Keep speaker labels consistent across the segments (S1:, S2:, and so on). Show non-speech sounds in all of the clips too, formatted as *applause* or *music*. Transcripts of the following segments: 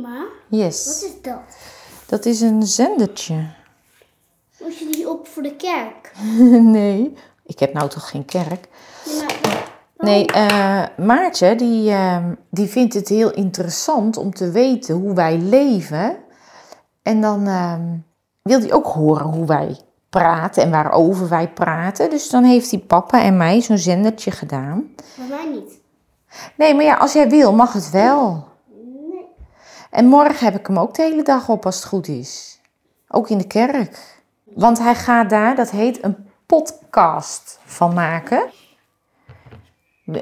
S1: Ma,
S2: Yes.
S1: wat is dat?
S2: Dat is een zendertje.
S1: Moest je die op voor de kerk? *laughs*
S2: nee, ik heb nou toch geen kerk.
S1: Nee, maar-
S2: Nee, eh, Maartje die, ehm, die vindt het heel interessant om te weten hoe wij leven. En dan ehm, wil hij ook horen hoe wij praten en waarover wij praten. Dus dan heeft hij papa en mij zo'n zendertje gedaan.
S1: Bij mij niet.
S2: Nee, maar ja, als jij wil, mag het wel. En morgen heb ik hem ook de hele dag op als het goed is. Ook in de kerk. Want hij gaat daar, dat heet een podcast van maken.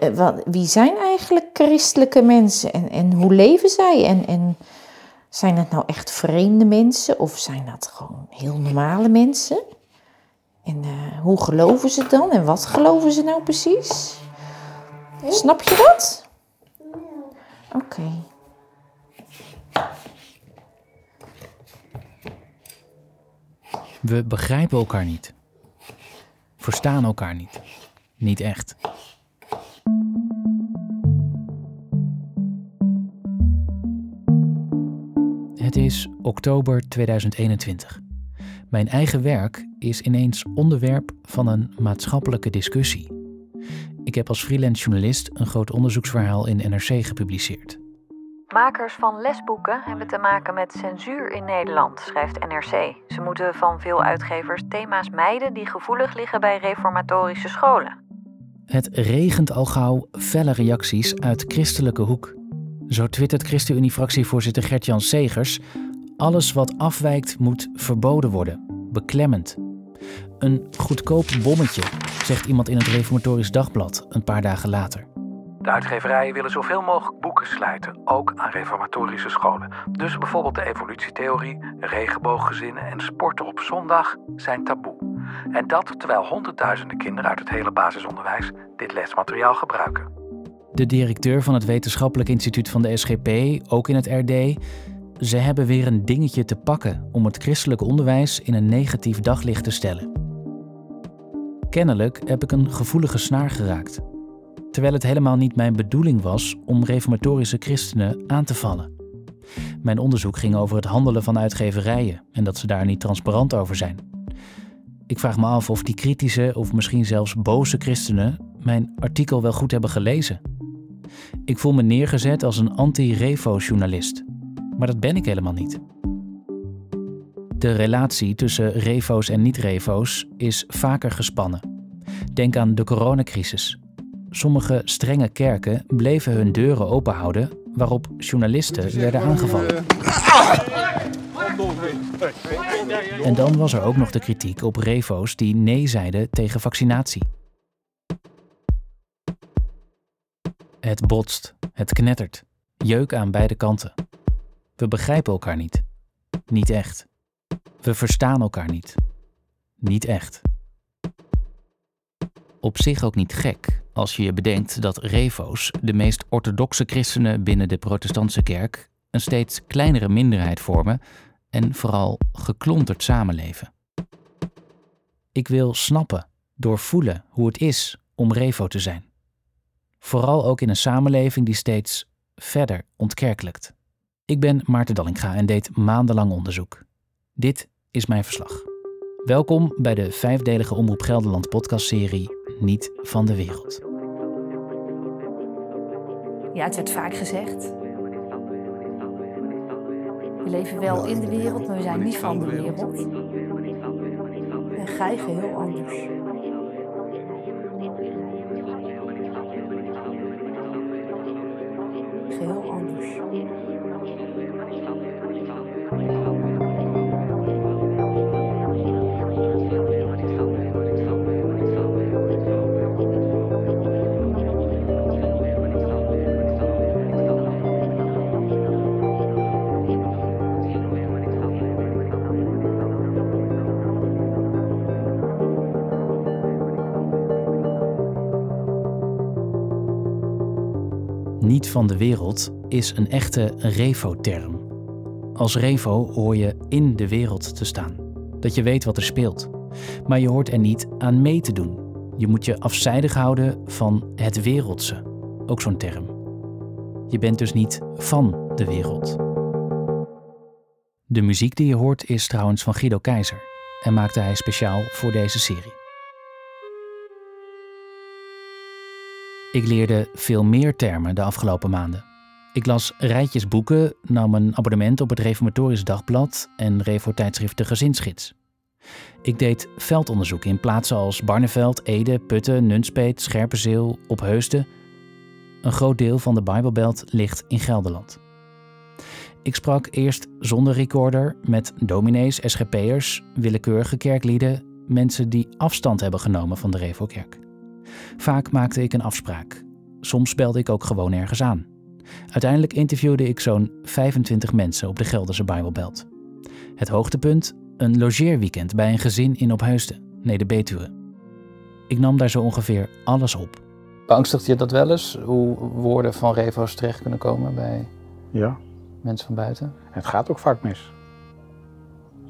S2: Eh, Wie zijn eigenlijk christelijke mensen en, en hoe leven zij? En, en zijn dat nou echt vreemde mensen of zijn dat gewoon heel normale mensen? En eh, hoe geloven ze dan en wat geloven ze nou precies? Snap je dat? Oké.
S3: We begrijpen elkaar niet. Verstaan elkaar niet. Niet echt. Het is oktober 2021. Mijn eigen werk is ineens onderwerp van een maatschappelijke discussie. Ik heb als freelance journalist een groot onderzoeksverhaal in NRC gepubliceerd.
S4: Makers van lesboeken hebben te maken met censuur in Nederland, schrijft NRC. Ze moeten van veel uitgevers thema's mijden die gevoelig liggen bij reformatorische scholen.
S3: Het regent al gauw felle reacties uit christelijke hoek. Zo twittert ChristenUnie-fractievoorzitter Gert-Jan Segers... alles wat afwijkt moet verboden worden. Beklemmend. Een goedkoop bommetje, zegt iemand in het Reformatorisch Dagblad een paar dagen later.
S5: De uitgeverijen willen zoveel mogelijk boeken sluiten, ook aan reformatorische scholen. Dus bijvoorbeeld de evolutietheorie, regenbooggezinnen en sporten op zondag zijn taboe. En dat terwijl honderdduizenden kinderen uit het hele basisonderwijs dit lesmateriaal gebruiken.
S3: De directeur van het Wetenschappelijk Instituut van de SGP, ook in het RD... ze hebben weer een dingetje te pakken om het christelijk onderwijs in een negatief daglicht te stellen. Kennelijk heb ik een gevoelige snaar geraakt. Terwijl het helemaal niet mijn bedoeling was om reformatorische christenen aan te vallen. Mijn onderzoek ging over het handelen van uitgeverijen en dat ze daar niet transparant over zijn. Ik vraag me af of die kritische of misschien zelfs boze christenen mijn artikel wel goed hebben gelezen. Ik voel me neergezet als een anti-revo-journalist. Maar dat ben ik helemaal niet. De relatie tussen revo's en niet-revo's is vaker gespannen. Denk aan de coronacrisis. Sommige strenge kerken bleven hun deuren openhouden, waarop journalisten werden aangevallen. En dan was er ook nog de kritiek op revo's die nee zeiden tegen vaccinatie. Het botst, het knettert, jeuk aan beide kanten. We begrijpen elkaar niet. Niet echt. We verstaan elkaar niet. Niet echt. Op zich ook niet gek als je bedenkt dat revo's, de meest orthodoxe christenen binnen de protestantse kerk, een steeds kleinere minderheid vormen en vooral geklonterd samenleven. Ik wil snappen, doorvoelen hoe het is om revo te zijn. Vooral ook in een samenleving die steeds verder ontkerkelijkt. Ik ben Maarten Dallinga en deed maandenlang onderzoek. Dit is mijn verslag. Welkom bij de vijfdelige Omroep Gelderland podcastserie Niet van de Wereld.
S6: Ja, het werd vaak gezegd. We leven wel in de wereld, maar we zijn niet van de wereld. En gij geheel anders.
S3: Van de wereld is een echte revo-term. Als revo hoor je in de wereld te staan. Dat je weet wat er speelt. Maar je hoort er niet aan mee te doen. Je moet je afzijdig houden van het wereldse. Ook zo'n term. Je bent dus niet van de wereld. De muziek die je hoort is trouwens van Guido Keizer en maakte hij speciaal voor deze serie. Ik leerde veel meer termen de afgelopen maanden. Ik las rijtjes boeken, nam een abonnement op het Reformatorisch Dagblad en Revo tijdschrift De Gezinsgids. Ik deed veldonderzoek in plaatsen als Barneveld, Ede, Putten, Nunspeet, Scherpenzeel, Opheusden. Een groot deel van de Bijbelbelt ligt in Gelderland. Ik sprak eerst zonder recorder met dominees, SGP'ers, willekeurige kerklieden, mensen die afstand hebben genomen van de Revo-kerk. Vaak maakte ik een afspraak. Soms belde ik ook gewoon ergens aan. Uiteindelijk interviewde ik zo'n 25 mensen op de Gelderse Bijbelbelt. Het hoogtepunt? Een logeerweekend bij een gezin in Opheusden, Neder-Betuwe. Ik nam daar zo ongeveer alles op.
S7: Beangstigt je dat wel eens, hoe woorden van revo's terecht kunnen komen bij
S8: Ja,
S7: mensen van buiten?
S8: het gaat ook vaak mis.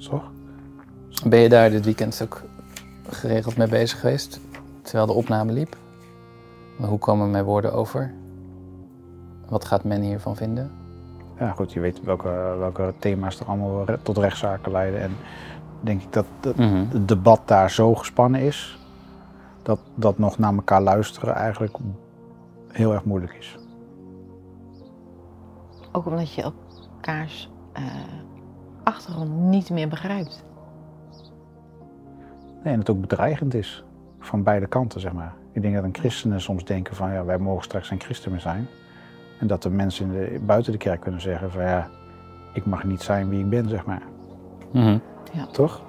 S8: Toch?
S7: Ben je daar dit weekend ook geregeld mee bezig geweest, terwijl de opname liep? Hoe komen mijn woorden over? Wat gaat men hiervan vinden?
S8: Ja, goed, je weet welke, welke thema's er allemaal tot rechtszaken leiden. En denk ik dat het
S7: Mhm.
S8: het debat daar zo gespannen is, dat, dat nog naar elkaar luisteren eigenlijk heel erg moeilijk is.
S9: Ook omdat je elkaars eh, achtergrond niet meer begrijpt.
S8: Nee, en het ook bedreigend is, van beide kanten, zeg maar. Ik denk dat een christenen soms denken van, ja, wij mogen straks geen christen meer zijn. En dat de mensen in de, buiten de kerk kunnen zeggen van, ja, ik mag niet zijn wie ik ben, zeg maar.
S7: Mhm.
S8: Toch?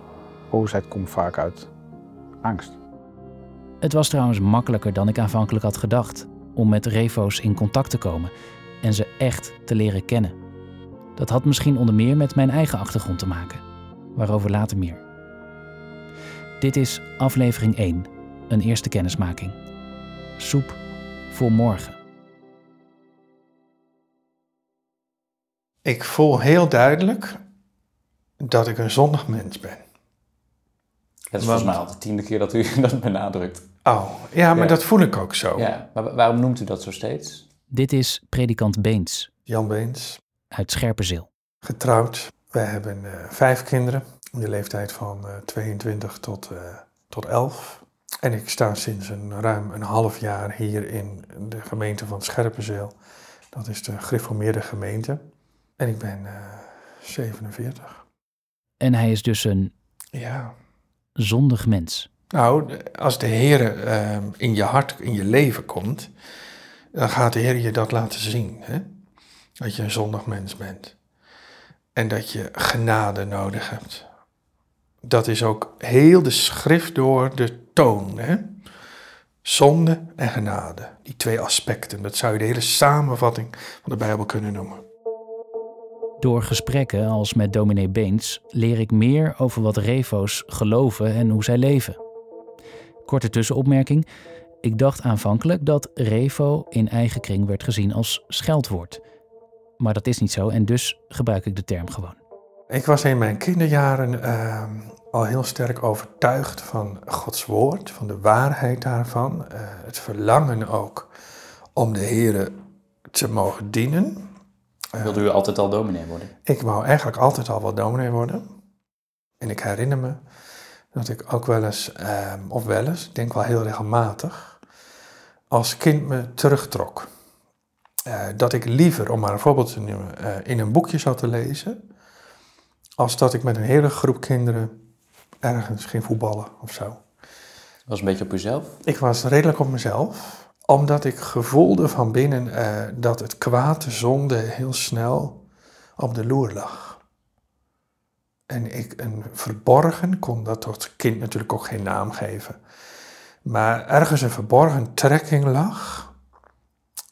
S8: Boosheid komt vaak uit angst.
S3: Het was trouwens makkelijker dan ik aanvankelijk had gedacht om met refo's in contact te komen en ze echt te leren kennen. Dat had misschien onder meer met mijn eigen achtergrond te maken, waarover later meer. Dit is aflevering 1, een eerste kennismaking. Soep voor morgen.
S10: Ik voel heel duidelijk dat ik een zondig mens ben.
S7: Het is
S10: Want-
S7: volgens mij al de tiende keer dat u *laughs* dat benadrukt.
S10: Oh, ja, maar
S7: Ja.
S10: dat voel ik ook zo.
S7: Ja, maar wa- waarom noemt u dat zo steeds?
S3: Dit is predikant Beens
S10: Jan Beens,
S3: uit Scherpenzeel.
S10: getrouwd. Wij hebben eh, vijf kinderen in de leeftijd van eh, 22 tot, eh, tot 11. En ik sta sinds een ruim een half jaar hier in de gemeente van Scherpenzeel. Dat is de gereformeerde gemeente. En ik ben eh, 47.
S3: En hij is dus een
S10: Ja.
S3: zondig mens.
S10: Nou, als de Heer eh, in je hart, in je leven komt, dan gaat de Heer je dat laten zien. Hè? Dat je een zondig mens bent. En dat je genade nodig hebt. Dat is ook heel de schrift door de toon. Hè? Zonde en genade. Die twee aspecten. Dat zou je de hele samenvatting van de Bijbel kunnen noemen.
S3: Door gesprekken als met dominee Beens leer ik meer over wat refo's geloven en hoe zij leven. Korte tussenopmerking. Ik dacht aanvankelijk dat revo in eigen kring werd gezien als scheldwoord. Maar dat is niet zo en dus gebruik ik de term gewoon.
S10: Ik was in mijn kinderjaren ehm, al heel sterk overtuigd van Gods woord, van de waarheid daarvan. eh, het verlangen ook om de Heer te mogen dienen. Eh,
S7: Wilde u altijd al dominee worden?
S10: ik wou eigenlijk altijd al wel dominee worden. En ik herinner me dat ik ook wel eens, ehm, of wel eens, ik denk wel heel regelmatig, als kind me terugtrok. Eh, dat ik liever, om maar een voorbeeld te noemen, eh, in een boekje zat te lezen, als dat ik met een hele groep kinderen ergens ging voetballen of zo.
S7: Was een beetje op uzelf?
S10: Ik was redelijk op mezelf, omdat ik gevoelde van binnen eh, dat het kwaad, de zonde, heel snel op de loer lag. En ik een verborgen, kon dat tot kind natuurlijk ook geen naam geven, maar ergens een verborgen trekking lag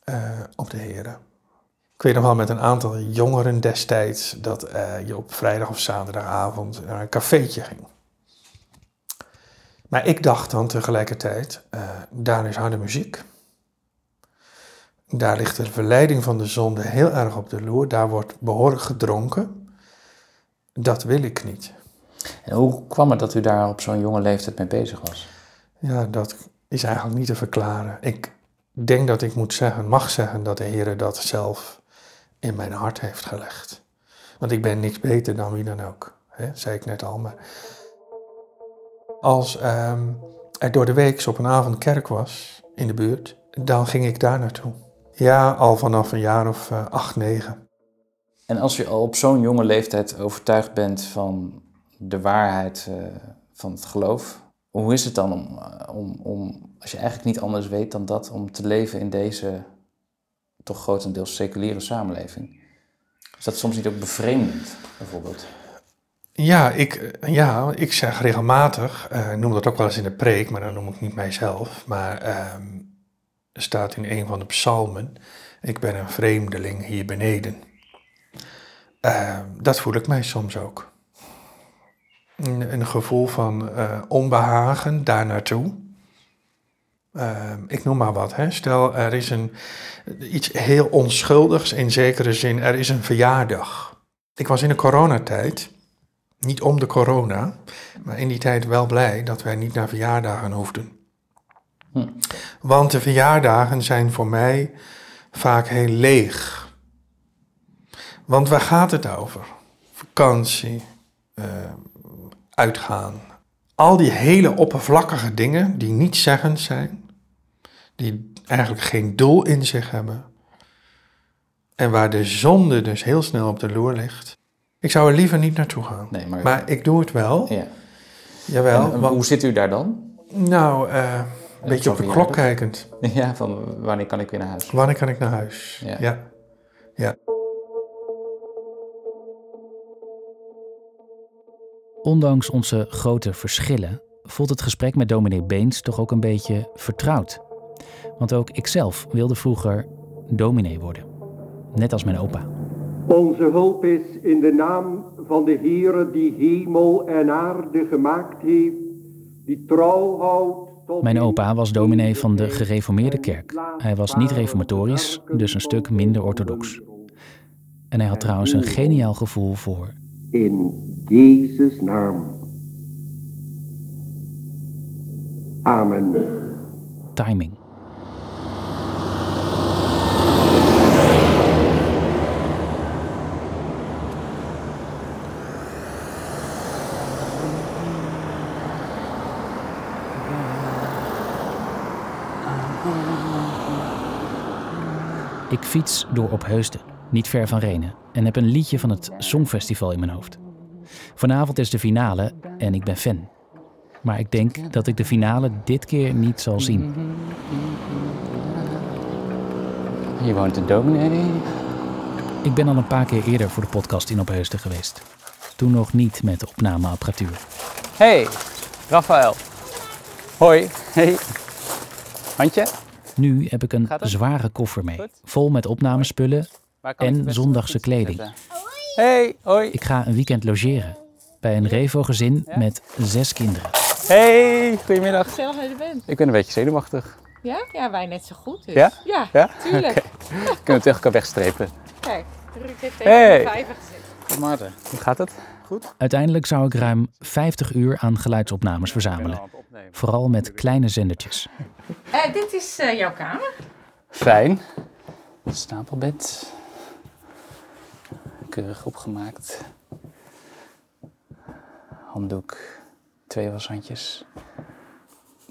S10: eh, op de heren. Ik weet nog wel met een aantal jongeren destijds dat eh, je op vrijdag of zaterdagavond naar een cafeetje ging. Maar ik dacht dan tegelijkertijd, eh, daar is harde muziek. Daar ligt de verleiding van de zonde heel erg op de loer. Daar wordt behoorlijk gedronken. Dat wil ik niet.
S7: En hoe kwam het dat u daar op zo'n jonge leeftijd mee bezig was?
S10: Ja, dat is eigenlijk niet te verklaren. Ik denk dat ik moet zeggen, mag zeggen dat de Heer dat zelf in mijn hart heeft gelegd. Want ik ben niks beter dan wie dan ook. Hè? zei ik net al. Maar als ehm, er door de week op een avond kerk was in de buurt, dan ging ik daar naartoe. Ja, al vanaf een jaar of uh, acht, negen.
S7: En als je al op zo'n jonge leeftijd overtuigd bent van de waarheid uh, van het geloof, hoe is het dan om, uh, om, om, als je eigenlijk niet anders weet dan dat, om te leven in deze toch grotendeels seculiere samenleving? Is dat soms niet ook bevreemdend, bijvoorbeeld?
S10: Ja, ik, ja, ik zeg regelmatig, uh, ik noem dat ook wel eens in de preek, maar dan noem ik niet mijzelf, maar uh, er staat in een van de psalmen, ik ben een vreemdeling hier beneden. Uh, dat voel ik mij soms ook. Een, gevoel van uh, onbehagen daar naartoe. Uh, ik noem maar wat. Hè. Stel, er is een, iets heel onschuldigs in zekere zin. Er is een verjaardag. Ik was in de coronatijd, niet om de corona, maar in die tijd wel blij dat wij niet naar verjaardagen hoefden. Hm. Want de verjaardagen zijn voor mij vaak heel leeg. Want waar gaat het over? Vakantie, uh, uitgaan. Al die hele oppervlakkige dingen die niet zeggend zijn, die eigenlijk geen doel in zich hebben. En waar de zonde dus heel snel op de loer ligt. Ik zou er liever niet naartoe gaan.
S7: Nee, maar...
S10: maar ik doe het wel.
S7: Ja.
S10: Jawel.
S7: En, want... Hoe zit u daar dan?
S10: Nou, uh, een beetje op de klok kijkend. *laughs*
S7: Ja, van wanneer kan ik weer naar huis?
S10: Wanneer kan ik naar huis?
S7: Ja.
S10: ja. ja.
S3: Ondanks onze grote verschillen voelt het gesprek met dominee Beens toch ook een beetje vertrouwd. Want ook ikzelf wilde vroeger dominee worden. Net als mijn opa.
S11: Onze hulp is in de naam van de Heere die hemel en aarde gemaakt heeft, die trouw houdt tot...
S3: Mijn opa was dominee van de gereformeerde kerk. Hij was niet reformatorisch, dus een stuk minder orthodox. En hij had trouwens een geniaal gevoel voor...
S11: In Jezus' naam. Amen.
S3: Timing. Ik fiets door Opheusden, niet ver van Renen, en heb een liedje van het Songfestival in mijn hoofd. Vanavond is de finale en ik ben fan. Maar ik denk dat ik de finale dit keer niet zal zien.
S7: Hier woont de dominee.
S3: Ik ben al een paar keer eerder voor de podcast in Opheusden geweest. Toen nog niet met opnameapparatuur.
S7: Hey, Rafael. Hoi. Hey. Handje?
S3: Nu heb ik een zware koffer mee, vol met opnamespullen en zondagse kleding.
S7: Hey, hoi.
S3: Ik ga een weekend logeren bij een Revo-gezin ja? met zes kinderen.
S7: Hey, goedemiddag.
S6: Gezellig dat je er bent.
S7: Ik ben een beetje zenuwachtig.
S6: Ja? Ja, wij net zo goed. Dus.
S7: Ja?
S6: Ja,
S7: ja?
S6: tuurlijk.
S7: Okay. Kunnen we tegen elkaar wegstrepen.
S6: Kijk, Ruud heeft even
S7: hey.
S6: de vijver gezet.
S7: Maarten, hoe gaat het? Goed?
S3: Uiteindelijk zou ik ruim 50 uur aan geluidsopnames verzamelen. Vooral met kleine zendertjes.
S6: Uh, dit is uh, jouw kamer.
S7: Fijn. Stapelbed. Keurig opgemaakt. Handdoek. Twee washandjes.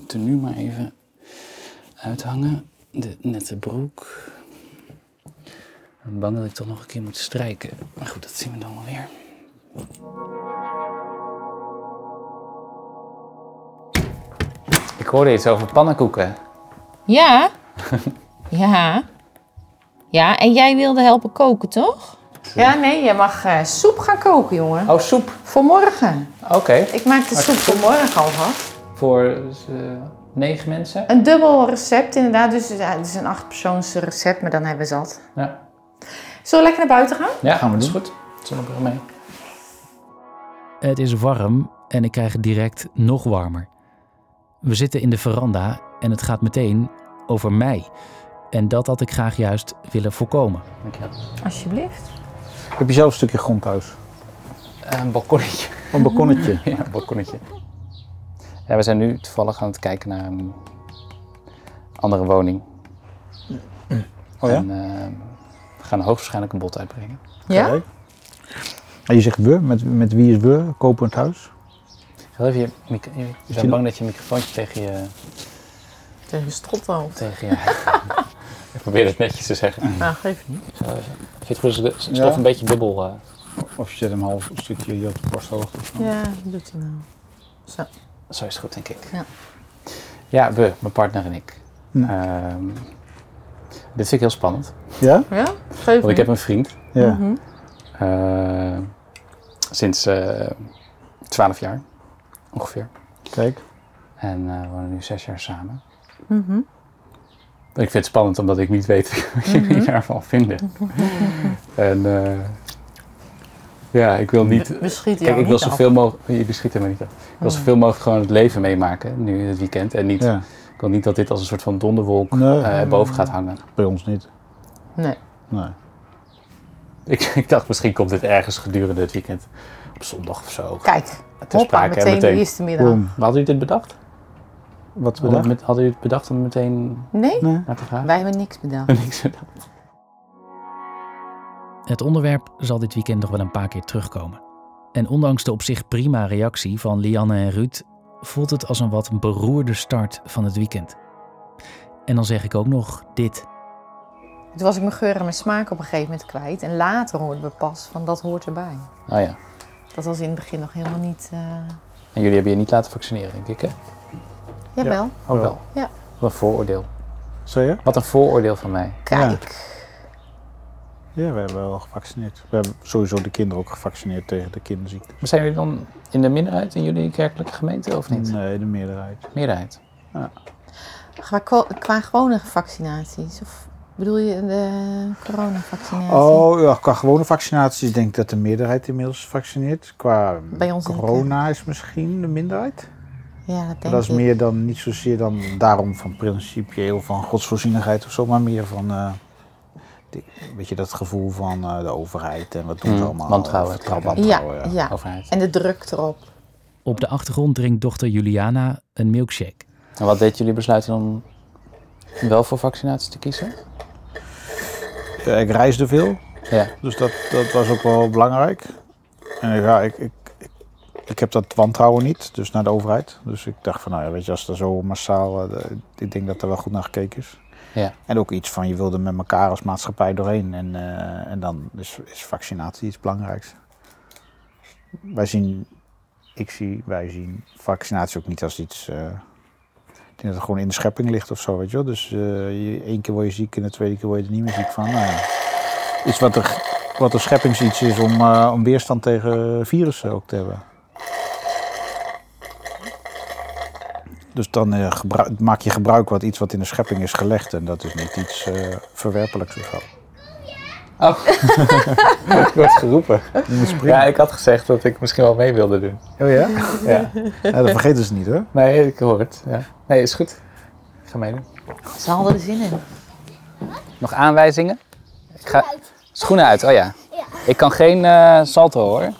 S7: Tenue maar even uithangen. De nette broek. Ik ben bang dat ik toch nog een keer moet strijken. Maar goed, dat zien we dan wel weer. Ik hoorde iets over pannenkoeken.
S6: Ja. *laughs* ja. Ja, en jij wilde helpen koken, toch?
S9: Ja, nee, je mag uh, soep gaan koken, jongen.
S7: Oh, soep?
S9: Voor morgen.
S7: Oké. Okay.
S9: Ik maak de soep voor morgen alvast.
S7: Voor uh, negen mensen?
S9: Een dubbel recept, inderdaad. Dus het is een achtpersoons recept, maar dan hebben we zat.
S7: Ja.
S9: Zullen we lekker naar buiten gaan?
S7: Ja, gaan we doen. Dat is goed. Zonnebril mee.
S3: Het is warm en ik krijg het direct nog warmer. We zitten in de veranda en het gaat meteen over mij. En dat had ik graag juist willen voorkomen.
S7: Dankjewel.
S9: Alsjeblieft.
S8: Heb je zelf een stukje grond thuis?
S7: Een balkonnetje.
S8: Een balkonnetje? *laughs*
S7: ja, een balkonnetje. Ja, we zijn nu toevallig aan het kijken naar een andere woning.
S8: Oh ja?
S7: En uh, we gaan hoogstwaarschijnlijk een bod uitbrengen.
S9: Ja?
S8: En je zegt we, met, met wie is we? Kopen het huis?
S7: Ga even je, je, je bent bang dat je microfoontje tegen je...
S9: Tegen je.
S7: Tegen je... *laughs* ik probeer het netjes te zeggen.
S9: Nou, geef niet.
S7: Zo. Vind je het goed als de stof
S8: Ja.
S7: een beetje bubbel... eh,
S8: Of je zet hem half een stukje hier op de borsthoogte.
S9: Ja, doet hij nou. Zo.
S7: Zo is het goed, denk ik.
S9: Ja.
S7: Ja, we, mijn partner en ik.
S8: Ja.
S7: Ehm, dit vind ik heel spannend.
S8: Ja?
S9: Ja? Geef
S7: Want ik heb een vriend.
S8: Ja.
S9: Mhm.
S7: Eh, sinds eh 12 jaar, ongeveer.
S8: Kijk.
S7: En eh, we wonen nu zes jaar samen.
S9: Mhm.
S7: Ik vind het spannend omdat ik niet weet *laughs* wat jullie
S9: Mhm.
S7: daarvan vinden. en eh, ja, ik wil niet...
S9: We- we schieten
S7: Kijk, ik wil zoveel mogelijk... Jullie schieten me niet af. Ik wil
S9: Hmm.
S7: zoveel mogelijk gewoon het leven meemaken, nu in het weekend. En niet...
S8: Ja.
S7: Ik wil niet dat dit als een soort van donderwolk
S8: Nee.
S7: eh, boven gaat hangen.
S8: Bij ons niet.
S9: Nee.
S8: Nee.
S7: Ik, *laughs* ik dacht, misschien komt dit ergens gedurende het weekend. Op zondag of zo.
S9: Kijk, hoppa,
S7: sprake en
S9: meteen de
S7: meteen.
S9: eerste middag.
S8: Boom.
S7: Hadden jullie dit bedacht?
S8: Wat
S7: Hadden,
S8: bedacht?
S7: met, hadden jullie het bedacht om meteen
S9: Nee,
S8: Nee.
S7: naar te gaan?
S9: wij hebben niks bedacht. *laughs*
S7: Niks bedacht.
S3: Het onderwerp zal dit weekend nog wel een paar keer terugkomen. En ondanks de op zich prima reactie van Lianne en Ruud, voelt het als een wat beroerde start van het weekend. En dan zeg ik ook nog dit.
S9: Toen was ik mijn geur en mijn smaak op een gegeven moment kwijt. En later hoorden we pas van dat hoort erbij.
S7: Oh ja.
S9: Dat was in het begin nog helemaal niet... eh
S7: En jullie hebben je niet laten vaccineren, denk ik, hè?
S9: Jawel.
S7: Oh wel.
S9: Ja.
S7: Wat een vooroordeel.
S8: Zeg je?
S7: Wat een vooroordeel van mij.
S9: Kijk.
S8: Ja, we hebben wel gevaccineerd. We hebben sowieso de kinderen ook gevaccineerd tegen de kinderziekte.
S7: Maar zijn jullie dan in de minderheid in jullie kerkelijke gemeente of niet?
S8: Nee, de meerderheid.
S7: Meerderheid.
S9: Qua, qua gewone vaccinaties? Of bedoel je de coronavaccinatie?
S8: Oh ja, qua gewone vaccinaties denk ik dat de meerderheid inmiddels is gevaccineerd. Qua
S9: Bij ons
S8: corona is misschien de minderheid.
S9: Ja, dat
S8: Maar
S9: denk
S8: dat is
S9: ik.
S8: meer dan, niet zozeer dan daarom van principieel van godsvoorzienigheid of zo, maar meer van, eh, die- weet je, dat gevoel van eh, de overheid en wat doen ze
S7: Mm,
S8: allemaal.
S7: wantrouwen.
S8: Vertrouwen,
S9: Ja,
S8: wantrouwen,
S9: ja.
S7: Overheid.
S9: En de druk erop.
S3: Op de achtergrond drinkt dochter Juliana een milkshake.
S7: En wat deed jullie besluiten om wel voor vaccinatie te kiezen?
S8: Ja, ik reisde veel,
S7: Ja.
S8: dus dat, dat was ook wel belangrijk. En ja, ik, ik, ik, ik heb dat wantrouwen niet, dus naar de overheid. Dus ik dacht van, nou ja, weet je, als er zo massaal, eh, de- ik denk dat er wel goed naar gekeken is.
S7: Ja.
S8: En ook iets van, je wilde met elkaar als maatschappij doorheen. En, eh, en dan is, is vaccinatie iets belangrijks. Wij zien, ik zie, wij zien vaccinatie ook niet als iets... eh, dat het gewoon in de schepping ligt of zo, weet je wel. Dus eh één keer word je ziek en de tweede keer word je er niet meer ziek van. Nou, iets wat er, wat er scheppingsiets is om, eh, om weerstand tegen virussen ook te hebben. Dus dan eh, gebru- maak je gebruik wat iets wat in de schepping is gelegd. En dat is niet iets verwerpelijks of zo.
S7: Oh, *laughs* ik word geroepen. Ja, ik had gezegd dat ik misschien wel mee wilde doen.
S8: Oh ja?
S7: Ja.
S8: ja? Dat vergeten ze niet hoor.
S7: Nee, ik hoor het. Ja. Nee, is goed. Ik ga meedoen.
S9: Ze hadden er zin in.
S7: Nog aanwijzingen? Ik ga... Schoenen uit, oh ja. Ik kan geen eh, salto hoor.
S1: Nee,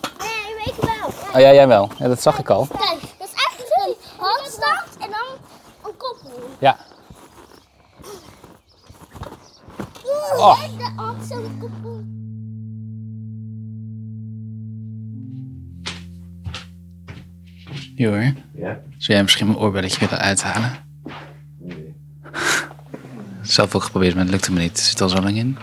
S1: weet je wel.
S7: Oh ja, jij wel. Ja, dat zag ik al.
S1: Kijk, dat is eigenlijk een handstand en dan een koppel.
S7: Ja. Oh.
S1: Zo'n koppel.
S7: Joor,
S10: Ja?
S7: zou jij misschien mijn oorbelletje willen uithalen?
S10: Nee.
S7: Zelf ook geprobeerd, maar het lukte me niet. Het zit al zo lang in.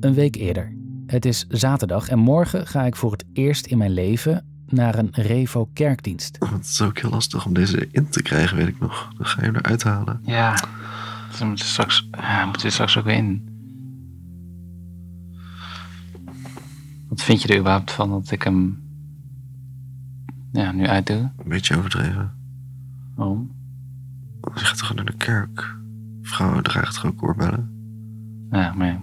S3: Een week eerder. Het is zaterdag en morgen ga ik voor het eerst in mijn leven naar een Revo kerkdienst. *laughs*
S12: Het is ook heel lastig om deze in te krijgen, weet ik nog. Dan ga je hem eruit halen.
S7: Ja, dan moet je straks, ja, moet je straks ook weer in. Wat vind je er überhaupt van dat ik hem ja, nu uitdoe?
S12: Een beetje overdreven.
S7: Waarom?
S12: Je gaat toch gewoon naar de kerk? Vrouwen dragen toch ook oorbellen?
S7: Ja, maar ja.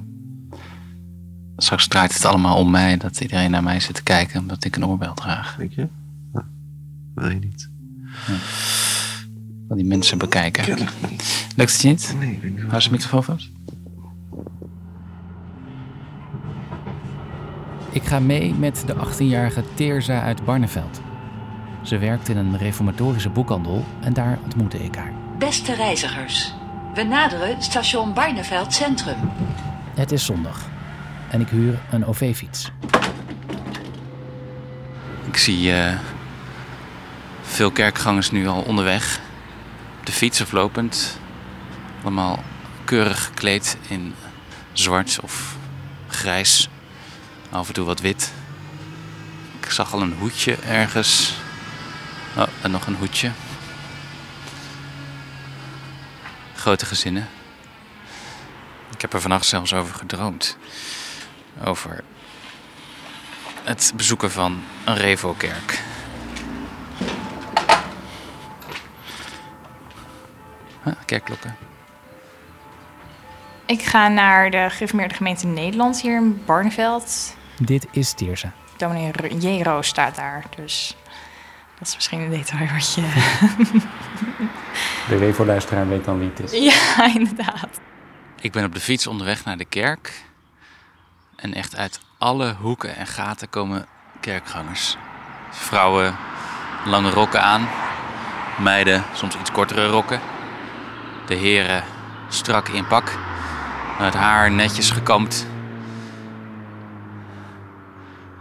S7: straks draait het allemaal om mij, dat iedereen naar mij zit te kijken omdat ik een oorbel draag.
S12: Denk je? Nou, wil je niet?
S7: Wil die mensen bekijken. Lukt het je niet?
S12: Nee, ik weet niet.
S7: Hou de microfoon vast.
S3: Ik ga mee met de 18-jarige Teerza uit Barneveld. Ze werkt in een reformatorische boekhandel en daar ontmoette ik haar.
S13: Beste reizigers, we naderen station Barneveld Centrum.
S3: Het is zondag en ik huur een OV-fiets.
S7: Ik zie eh, veel kerkgangers nu al onderweg. Op de fiets of lopend. Allemaal keurig gekleed in zwart of grijs. Af en toe wat wit. Ik zag al een hoedje ergens. Oh, en nog een hoedje. Grote gezinnen. Ik heb er vannacht zelfs over gedroomd. Over het bezoeken van een Revo-kerk. Kerkklokken.
S14: Ik ga naar de gereformeerde gemeente Nederland hier in Barneveld.
S3: Dit is Teersa.
S14: Dominee Ro- J. Roos staat daar, dus dat is misschien een detail wat je... *laughs*
S15: De Revo-luisteraar weet dan wie het is.
S14: ja, *laughs* inderdaad.
S7: Ik ben op de fiets onderweg naar de kerk. En echt uit alle hoeken en gaten komen kerkgangers. Vrouwen lange rokken aan. Meiden soms iets kortere rokken. De heren strak in pak. Het haar netjes gekamd.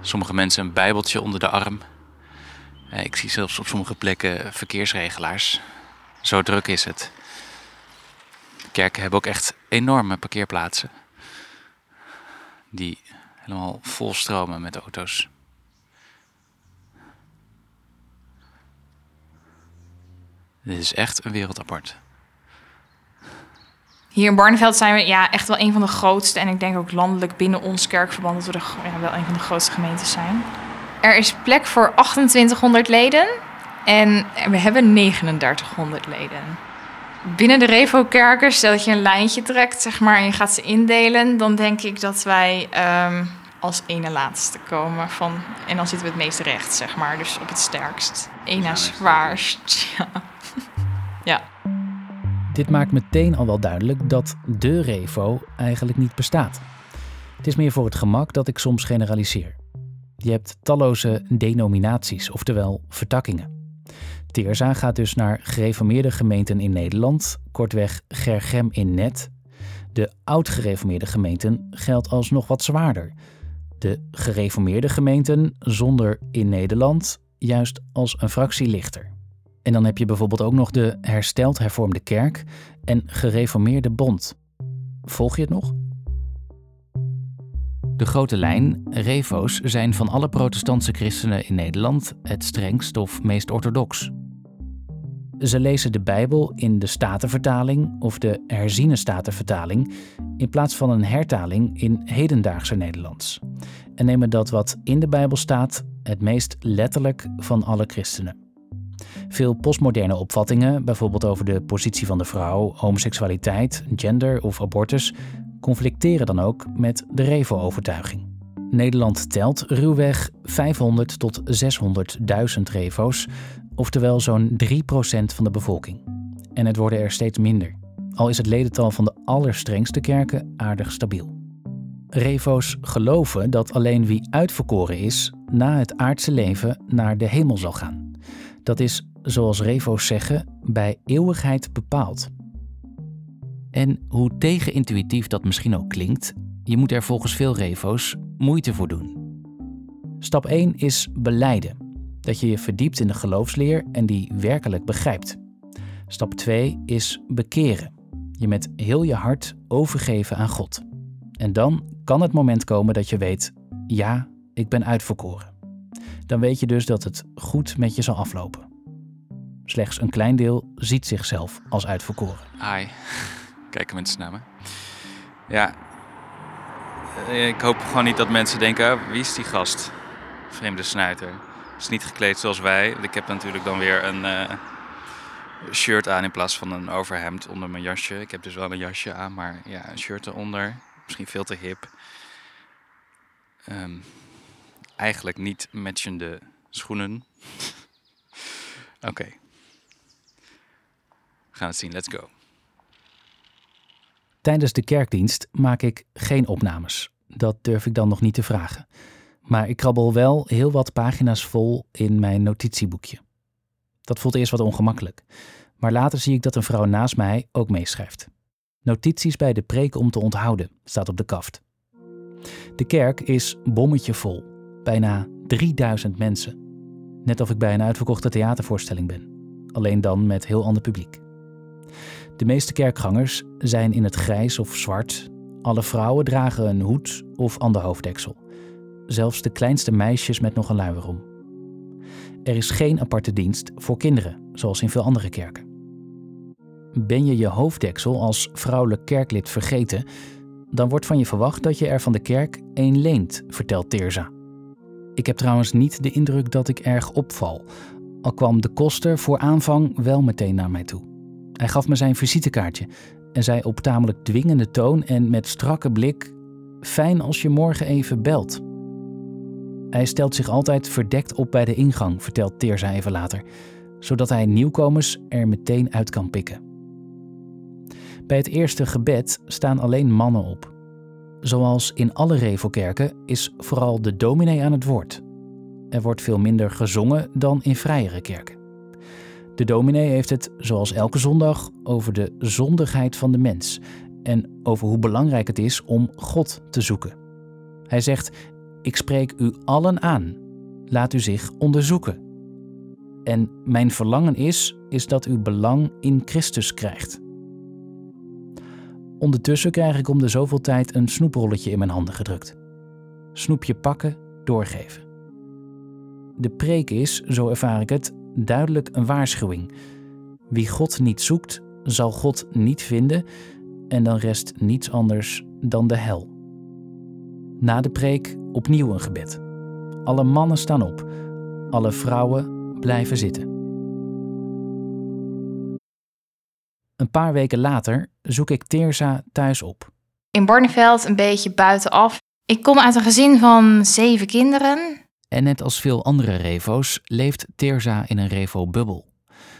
S7: Sommige mensen een bijbeltje onder de arm. Eh, Ik zie zelfs op sommige plekken verkeersregelaars. Zo druk is het. Kerken hebben ook echt enorme parkeerplaatsen. Die helemaal vol stromen met auto's. Dit is echt een wereld apart.
S14: Hier in Barneveld zijn we ja, echt wel een van de grootste... en ik denk ook landelijk binnen ons kerkverband... dat we de, ja, wel een van de grootste gemeentes zijn. Er is plek voor 2800 leden en we hebben 3900 leden. Binnen de Revo-kerken, stel dat je een lijntje trekt zeg maar, en je gaat ze indelen... dan denk ik dat wij ehm, als ene laatste komen. Van, en dan zitten we het meest recht, zeg maar, dus op het sterkst. Eén na zwaarst, ja. *laughs* ja.
S3: Dit maakt meteen al wel duidelijk dat de Revo eigenlijk niet bestaat. Het is meer voor het gemak dat ik soms generaliseer. Je hebt talloze denominaties, oftewel vertakkingen. Teerza gaat dus naar gereformeerde gemeenten in Nederland, kortweg Gergem in Net. De oud-gereformeerde gemeenten geldt als nog wat zwaarder. De gereformeerde gemeenten zonder in Nederland juist als een fractie lichter. En dan heb je bijvoorbeeld ook nog de hersteld hervormde kerk en gereformeerde bond. Volg je het nog? De grote lijn, revo's, zijn van alle protestantse christenen in Nederland het strengst of meest orthodox. Ze lezen de Bijbel in de Statenvertaling of de herziene Statenvertaling in plaats van een hertaling in hedendaagse Nederlands. En nemen dat wat in de Bijbel staat het meest letterlijk van alle christenen. Veel postmoderne opvattingen, bijvoorbeeld over de positie van de vrouw, homoseksualiteit, gender of abortus, conflicteren dan ook met de Revo-overtuiging. Nederland telt ruwweg 500 tot 600.000 Revo's, oftewel zo'n 3% van de bevolking. En het worden er steeds minder, al is het ledental van de allerstrengste kerken aardig stabiel. Revo's geloven dat alleen wie uitverkoren is, na het aardse leven naar de hemel zal gaan. Dat is, zoals Revo's zeggen, bij eeuwigheid bepaald. En hoe tegenintuïtief dat misschien ook klinkt, je moet er volgens veel Revo's moeite voor doen. Stap 1 is beleiden. Dat je je verdiept in de geloofsleer en die werkelijk begrijpt. Stap 2 is bekeren. Je met heel je hart overgeven aan God. En dan kan het moment komen dat je weet: ja, ik ben uitverkoren. Dan weet je dus dat het goed met je zal aflopen. Slechts een klein deel ziet zichzelf als uitverkoren.
S7: Hi. *laughs* Kijken mensen naar me. Ja. Eh, Ik hoop gewoon niet dat mensen denken, "Ah, wie is die gast? Vreemde snuiter. Is niet gekleed zoals wij. Ik heb natuurlijk dan weer een eh, shirt aan in plaats van een overhemd onder mijn jasje. Ik heb dus wel een jasje aan, maar ja, een shirt eronder. Misschien veel te hip. Ehm, eigenlijk niet matchende schoenen. Oké. We gaan het zien, let's go.
S3: Tijdens de kerkdienst maak ik geen opnames. Dat durf ik dan nog niet te vragen. Maar ik krabbel wel heel wat pagina's vol in mijn notitieboekje. Dat voelt eerst wat ongemakkelijk. Maar later zie ik dat een vrouw naast mij ook meeschrijft. Notities bij de preek om te onthouden staat op de kaft. De kerk is bommetje vol. Bijna 3000 mensen. Net of ik bij een uitverkochte theatervoorstelling ben. Alleen dan met heel ander publiek. De meeste kerkgangers zijn in het grijs of zwart. Alle vrouwen dragen een hoed of ander hoofddeksel. Zelfs de kleinste meisjes met nog een luier om. Er is geen aparte dienst voor kinderen, zoals in veel andere kerken. Ben je je hoofddeksel als vrouwelijk kerklid vergeten, dan wordt van je verwacht dat je er van de kerk één leent, vertelt Teerza. Ik heb trouwens niet de indruk dat ik erg opval, al kwam de koster voor aanvang wel meteen naar mij toe. Hij gaf me zijn visitekaartje en zei op tamelijk dwingende toon en met strakke blik: Fijn als je morgen even belt. Hij stelt zich altijd verdekt op bij de ingang, vertelt Teerza even later, zodat hij nieuwkomers er meteen uit kan pikken. Bij het eerste gebed staan alleen mannen op. Zoals in alle revelkerken is vooral de dominee aan het woord. Er wordt veel minder gezongen dan in vrijere kerken. De dominee heeft het, zoals elke zondag, over de zondigheid van de mens en over hoe belangrijk het is om God te zoeken. Hij zegt: Ik spreek u allen aan. Laat u zich onderzoeken. En mijn verlangen is, is dat u belang in Christus krijgt. Ondertussen krijg ik om de zoveel tijd een snoeprolletje in mijn handen gedrukt. Snoepje pakken, doorgeven. De preek is, zo ervaar ik het, duidelijk een waarschuwing. Wie God niet zoekt, zal God niet vinden en dan rest niets anders dan de hel. Na de preek opnieuw een gebed. Alle mannen staan op, alle vrouwen blijven zitten. Een paar weken later zoek ik Teerza thuis op.
S14: In Barneveld, een beetje buitenaf. Ik kom uit een gezin van zeven kinderen.
S3: En net als veel andere revo's leeft Teerza in een revo-bubbel.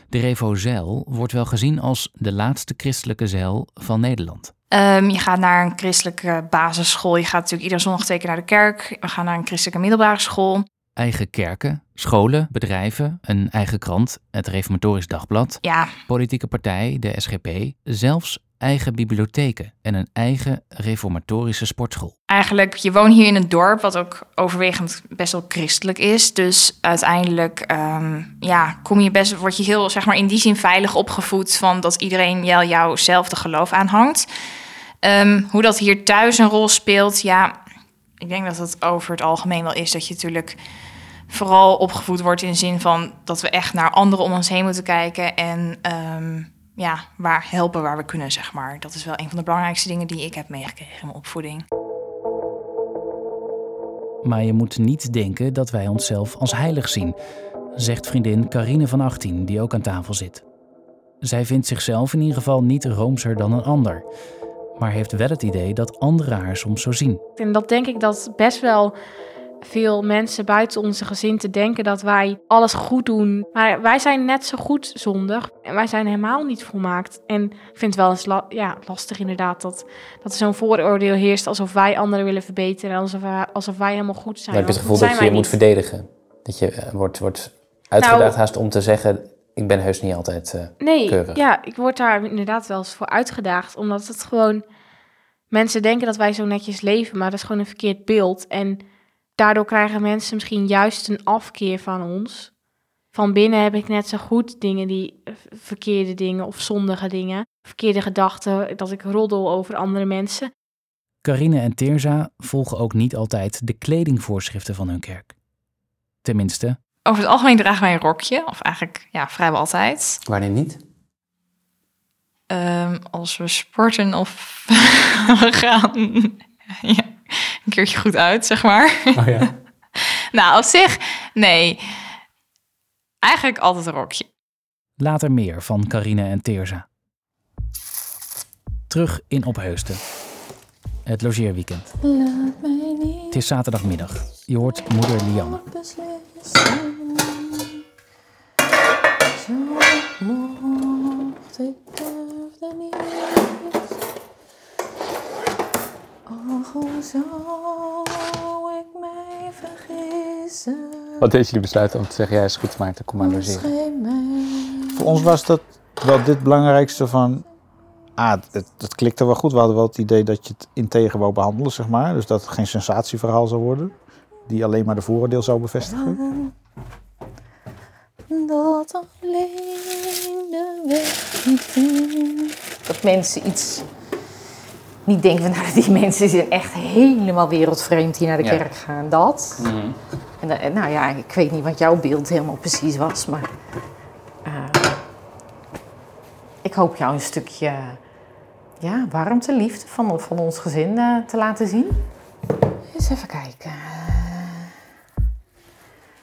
S3: De revo-zeil wordt wel gezien als de laatste christelijke zeil van Nederland.
S14: Um, je gaat naar een christelijke basisschool. Je gaat natuurlijk iedere zondag twee keer naar de kerk. We gaan naar een christelijke middelbare school.
S3: Eigen kerken, scholen, bedrijven, een eigen krant, het Reformatorisch Dagblad,
S14: Ja,
S3: politieke partij, de SGP, zelfs eigen bibliotheken en een eigen reformatorische sportschool.
S14: eigenlijk, je woont hier in een dorp wat ook overwegend best wel christelijk is. Dus uiteindelijk ehm, ja, kom je best, word je heel, zeg maar, in die zin veilig opgevoed van dat iedereen jou, jouwzelfde geloof aanhangt. Ehm, hoe dat hier thuis een rol speelt, ja, ik denk dat het over het algemeen wel is dat je natuurlijk vooral opgevoed wordt in de zin van dat we echt naar anderen om ons heen moeten kijken en ehm, ja, waar helpen waar we kunnen, zeg maar. Dat is wel een van de belangrijkste dingen die ik heb meegekregen in mijn opvoeding.
S3: Maar je moet niet denken dat wij onszelf als heilig zien, zegt vriendin Carine van 18, die ook aan tafel zit. Zij vindt zichzelf in ieder geval niet roomser dan een ander, maar heeft wel het idee dat anderen haar soms zo zien.
S16: En dat denk ik dat best wel veel mensen buiten onze gezin te denken dat wij alles goed doen. Maar wij zijn net zo goed zondig. En wij zijn helemaal niet volmaakt. En ik vind het wel eens la- ja, lastig inderdaad dat, dat er zo'n vooroordeel heerst alsof wij anderen willen verbeteren. Alsof wij, alsof wij helemaal goed zijn.
S7: Dan heb je het gevoel dat je je moet verdedigen. Dat je eh, wordt, wordt uitgedaagd
S16: Nou-
S7: haast om te zeggen, ik ben heus niet altijd eh,
S16: Nee,
S7: keurig.
S16: ja, ik word daar inderdaad wel eens voor uitgedaagd. Omdat het gewoon... Mensen denken dat wij zo netjes leven, maar dat is gewoon een verkeerd beeld. En daardoor krijgen mensen misschien juist een afkeer van ons. Van binnen heb ik net zo goed dingen die eh, verkeerde dingen of zondige dingen. Verkeerde gedachten, dat ik roddel over andere mensen.
S3: Carine en Teerza volgen ook niet altijd de kledingvoorschriften van hun kerk. Tenminste,
S14: Over het algemeen dragen wij een rokje, of eigenlijk ja, vrijwel altijd.
S7: Wanneer niet?
S14: Ehm, als we sporten of *laughs* we gaan ja, een keertje goed uit, zeg maar.
S15: Oh ja. *laughs*
S14: nou, op zich, nee. Eigenlijk altijd een rokje.
S3: later meer van Carine en Teerza. Terug in Opheusden. Het logeerweekend.
S2: Laat mij niet
S3: Het is zaterdagmiddag. Je hoort moeder Lianne.
S15: Wat deed jullie besluiten om te zeggen, ja is goed Maarten, kom maar logeren.
S8: Voor ons was dat wel dit belangrijkste van... Ah, het, het, klikte wel goed. We hadden wel het idee dat je het integer wou behandelen, zeg maar. Dus dat het geen sensatieverhaal zou worden. Die alleen maar de vooroordeel zou bevestigen.
S2: dat alleen de weg niet. Dat mensen iets niet denken van, nou, die mensen zijn echt helemaal wereldvreemd hier naar de
S7: Ja.
S2: kerk gaan. Dat.
S7: Mhm.
S2: En, dan- en nou ja, ik weet niet wat jouw beeld helemaal precies was, maar eh, ik hoop jou een stukje ja, warmte, liefde van, van ons gezin eh, te laten zien. Eens even kijken.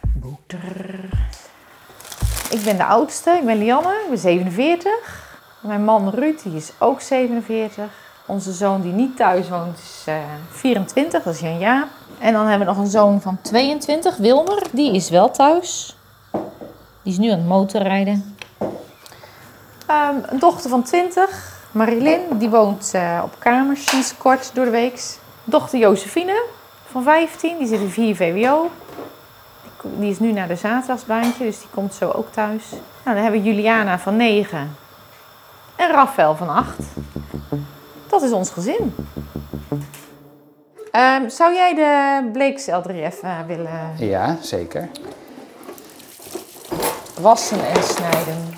S2: Boeter. Ik ben de oudste, ik ben Lianne, ik ben 47. Mijn man Ruud, die is ook 47. Onze zoon die niet thuis woont is eh, 24, dat is Jan Jaap. En dan hebben we nog een zoon van 22, Wilmer, die is wel thuis. Die is nu aan het motorrijden. Ehm, een dochter van 20, Marilyn, die woont eh, op kamers sinds kort door de week. Dochter Josephine van 15, die zit in 4 VWO. Die is nu naar de zaterdagsbaantje, dus die komt zo ook thuis. Nou, dan hebben we Juliana van 9 en Rafael van 8. Dat is ons gezin. Ehm, zou jij de bleekselderie even willen
S7: Ja, zeker.
S2: wassen en snijden?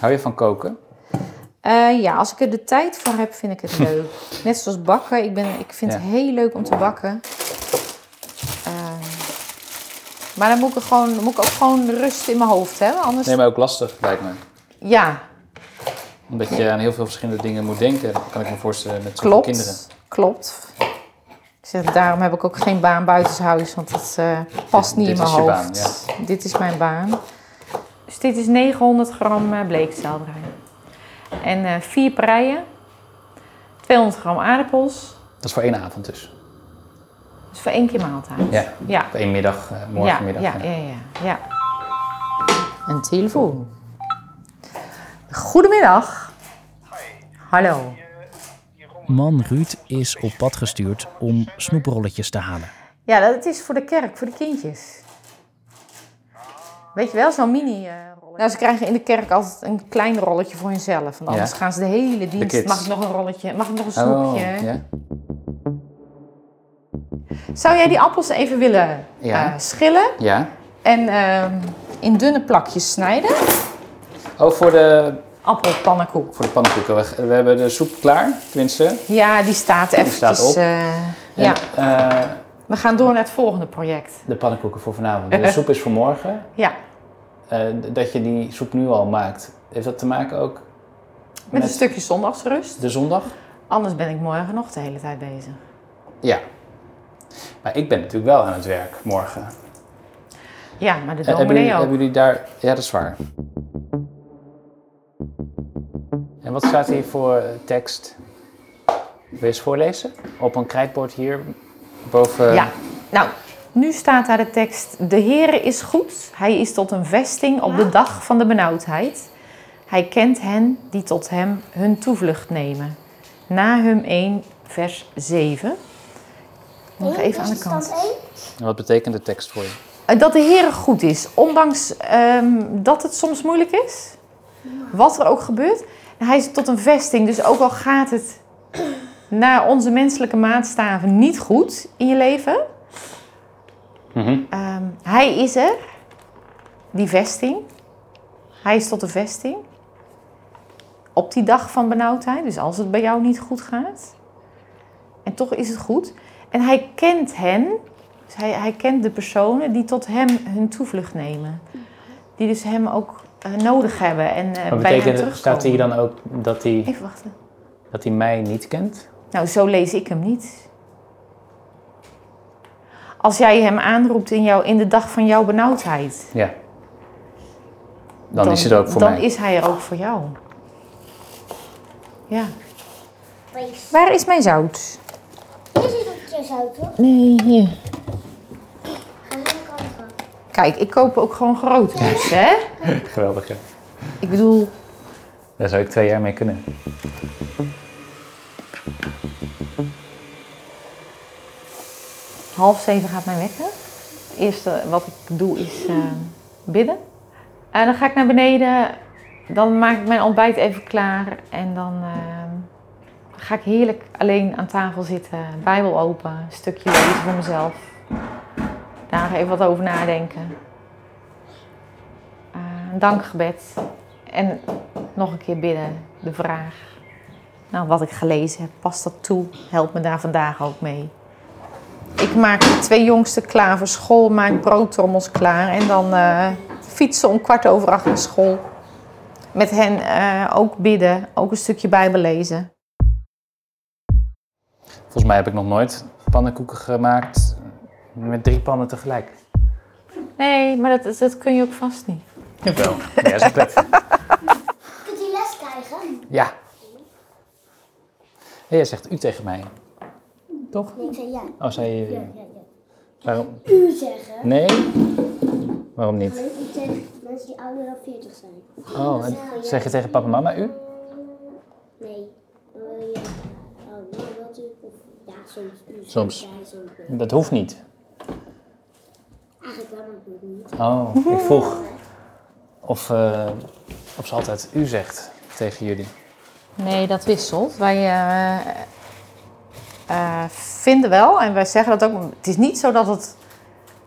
S7: Hou je van koken?
S2: Eh, ja, als ik er de tijd voor heb, vind ik het *laughs* leuk. Net zoals bakken. Ik, ben, ik vind
S7: Ja.
S2: het heel leuk om te bakken. Ehm, maar dan moet ik, er gewoon, dan moet ik ook gewoon rust in mijn hoofd hebben. Anders,
S7: Nee, maar ook lastig, lijkt me.
S2: Ja,
S7: Omdat je aan heel veel verschillende dingen moet denken, kan ik me voorstellen met zoveel
S2: klopt.
S7: kinderen.
S2: Klopt. Ik zeg, daarom heb ik ook geen baan buitenshuis, want dat eh, past niet
S7: Dit
S2: in mijn
S7: is je
S2: hoofd.
S7: baan,
S2: Dit is mijn baan. Dus dit is 900 gram eh, bleekselderij. En eh vier preien, 200 gram aardappels.
S7: Dat is voor één avond dus.
S2: Dus voor één keer maaltijd.
S7: Ja,
S2: Ja.
S7: Voor één middag, eh, morgenmiddag.
S2: Ja, ja, ja, ja, ja. Een telefoon. Goedemiddag. Hallo.
S3: Man Ruud is op pad gestuurd om snoeprolletjes te halen.
S2: Ja, dat is voor de kerk, voor de kindjes. Weet je wel, zo'n mini eh rolletje. Nou, ze krijgen in de kerk altijd een klein rolletje voor hunzelf. Want anders
S7: Ja.
S2: gaan ze de hele dienst...
S7: kids.
S2: Mag ik nog een rolletje? Mag ik nog een
S7: Oh,
S2: snoepje?
S7: ja.
S2: Zou jij die appels even willen
S7: Ja.
S2: eh, schillen
S7: Ja.
S2: en ehm, in dunne plakjes snijden?
S7: Oh, voor de,
S2: Appelpannenkoek.
S7: voor de pannenkoeken. We, we hebben de soep klaar, tenminste.
S2: Ja, die staat
S7: Die
S2: eventjes...
S7: staat op.
S2: eh, ja,
S7: eh,
S2: we gaan door naar het volgende project.
S7: de pannenkoeken voor vanavond. De *laughs* soep is voor morgen.
S2: Ja,
S7: Eh, dat je die soep nu al maakt, heeft dat te maken ook
S2: met een stukje zondagsrust.
S7: de zondag?
S2: Anders ben ik morgen nog de hele tijd bezig.
S7: Ja. Maar ik ben natuurlijk wel aan het werk morgen.
S2: Ja, maar de
S7: hebben,
S2: dominee
S7: jullie,
S2: ook.
S7: hebben jullie daar... Ja, dat is waar. En wat staat hier voor eh, tekst? Wil je eens voorlezen? Op een krijtbord hier boven...
S2: Ja, nou, nu staat daar de tekst: De Heere is goed, hij is tot een vesting op de dag van de benauwdheid. Hij kent hen die tot hem hun toevlucht nemen. Nahum 1, vers 7. Nog even aan de kant.
S7: En wat betekent de tekst voor je?
S2: Eh, Dat de Heere goed is, ondanks ehm, dat het soms moeilijk is. Wat er ook gebeurt. Hij is tot een vesting, dus ook al gaat het naar onze menselijke maatstaven niet goed in je leven.
S7: Mhm.
S2: Ehm, hij is er, die vesting. Hij is tot een vesting. Op die dag van benauwdheid, dus als het bij jou niet goed gaat. En toch is het goed. En hij kent hen, dus hij, hij kent de personen die tot hem hun toevlucht nemen. Die dus hem ook nodig hebben en eh,
S7: Wat
S2: bij
S7: betekent,
S2: terugkomen.
S7: staat hier dan ook dat hij,
S2: Even wachten.
S7: dat hij mij niet kent?
S2: Nou, zo lees ik hem niet. Als jij hem aanroept in, jou, in de dag van jouw benauwdheid,
S7: Ja. Dan, is het ook voor
S2: dan
S7: mij.
S2: is hij er ook voor jou. Ja. Waar is mijn zout?
S1: Hier zit ook je zout, toch?
S2: Nee, hier.
S1: Ga aan de kant gaan.
S2: Kijk, ik koop ook gewoon grote dus, hè? *laughs*
S7: Geweldig, ja.
S2: Ik bedoel,
S7: Daar zou ik twee jaar mee kunnen.
S2: half zeven gaat mijn wekker. Het eerste wat ik doe is eh, bidden. En dan ga ik naar beneden. Dan maak ik mijn ontbijt even klaar. En dan eh, ga ik heerlijk alleen aan tafel zitten. Bijbel open. Een stukje lezen voor mezelf. Daar even wat over nadenken. Dankgebed. En nog een keer bidden. De vraag. Nou, wat ik gelezen heb, past dat toe? Help me daar vandaag ook mee. Ik maak de twee jongsten klaar voor school, maak broodtrommels klaar en dan uh, fietsen om kwart over acht naar school. Met hen uh, ook bidden, ook een stukje Bijbel lezen.
S7: Volgens mij heb ik nog nooit pannenkoeken gemaakt met drie pannen tegelijk.
S2: Nee, maar dat, dat kun je ook vast niet.
S7: Jawel, *laughs* ja, is een pret.
S1: Kunt u les krijgen?
S7: Ja. Hey, jij zegt u tegen mij. Toch?
S1: Nee, ik zei ja.
S7: Oh, zei je...
S1: Ja, ja, ja.
S7: Waarom?
S1: U zeggen.
S7: Nee? Waarom niet?
S1: Alleen u tegen mensen die ouder dan 40 zijn.
S7: Oh, en zeg je tegen papa en mama u?
S1: Nee. Uh, ja. Oh, wilt u? Of, ja, soms. U
S7: Soms.
S1: Ja, soms. wel.
S7: Dat hoeft niet.
S1: Eigenlijk wel, maar ik doe het niet.
S7: Oh, ik vroeg of, eh, of ze altijd u zegt tegen jullie.
S2: Nee, dat wisselt. Wij eh, eh, vinden wel, en wij zeggen dat ook, het is niet zo dat, het,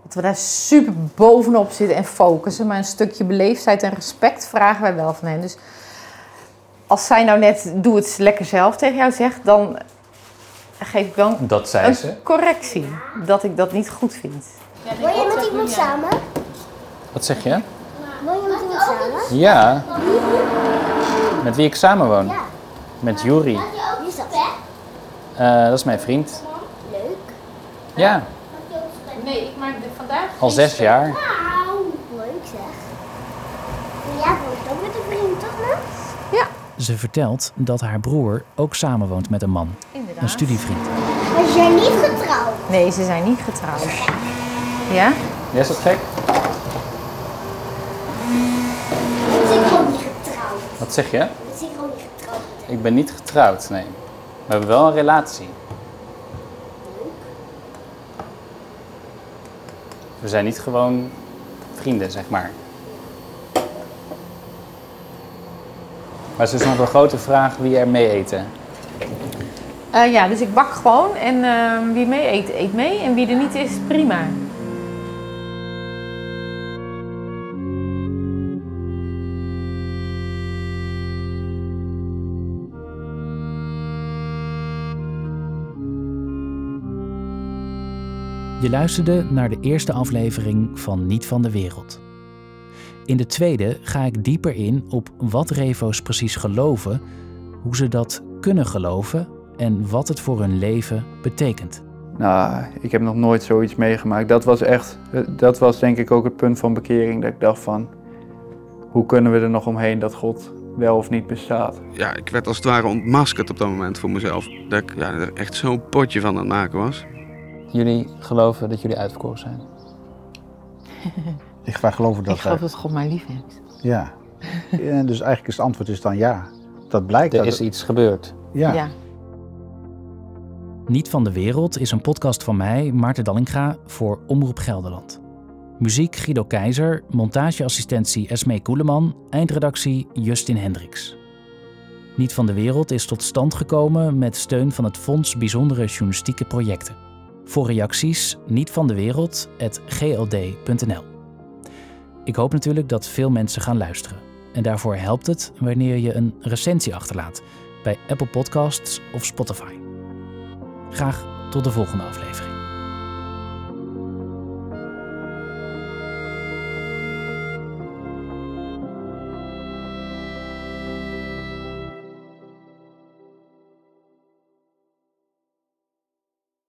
S2: dat we daar super bovenop zitten en focussen, maar een stukje beleefdheid en respect vragen wij wel van hen. Dus als zij nou net doe het lekker zelf tegen jou zegt, dan geef ik wel
S7: Dat zei
S2: een
S7: ze.
S2: correctie dat ik dat niet goed vind.
S1: Woon je met iemand samen?
S7: Wat zeg je
S1: samen?
S7: Ja, met wie ik samenwoon.
S1: Ja.
S7: Met Juri.
S1: Wie is dat?
S7: Eh, dat is mijn vriend.
S1: Leuk.
S7: Ja,
S2: Nee, ik maak vandaag
S7: al zes jaar.
S1: Nou, leuk zeg. Jij woont ook met een vriend, toch, Max?
S2: Ja.
S3: Ze vertelt dat haar broer ook samenwoont met een man,
S2: Inderdaad.
S3: een studievriend.
S1: Maar ze zijn niet getrouwd.
S2: Nee, ze zijn niet getrouwd. Ja?
S7: Ja, is dat gek?
S1: Ze zijn gewoon niet getrouwd.
S7: Wat zeg je?
S1: Ze zijn gewoon niet getrouwd.
S7: Ik ben niet getrouwd, nee. We hebben wel een relatie. We zijn niet gewoon vrienden, zeg maar. Maar het is nog een grote vraag wie er mee eten.
S2: Eh, ja, dus ik bak gewoon en eh, wie mee eet, eet mee. En wie er niet is, prima.
S3: Je luisterde naar de eerste aflevering van Niet van de Wereld. In de tweede ga ik dieper in op wat revo's precies geloven, hoe ze dat kunnen geloven en wat het voor hun leven betekent.
S17: Nou, ik heb nog nooit zoiets meegemaakt. Dat was echt, dat was denk ik ook het punt van bekering. Dat ik dacht van, hoe kunnen we er nog omheen dat God wel of niet bestaat?
S18: Ja, ik werd als het ware ontmaskerd op dat moment voor mezelf. Dat ik ja, er echt zo'n potje van aan het maken was.
S7: Jullie geloven dat jullie uitverkoren zijn?
S8: Ik wij geloven dat
S2: Ik geloof dat God mij lief heeft.
S8: Ja. En dus eigenlijk is het antwoord is dan ja. Dat blijkt.
S7: Er
S8: dat
S7: is
S8: het-
S7: iets gebeurd.
S8: Ja.
S3: Niet van de Wereld is een podcast van mij, Maarten Dallinga, voor Omroep Gelderland. Muziek Guido Keizer, montageassistentie Esmee Koeleman, eindredactie Justin Hendricks. Niet van de Wereld is tot stand gekomen met steun van het Fonds Bijzondere Journalistieke Projecten. Voor reacties niet van de wereld@gld.nl. Ik hoop natuurlijk dat veel mensen gaan luisteren. En daarvoor helpt het wanneer je een recensie achterlaat bij Apple Podcasts of Spotify. Graag tot de volgende aflevering.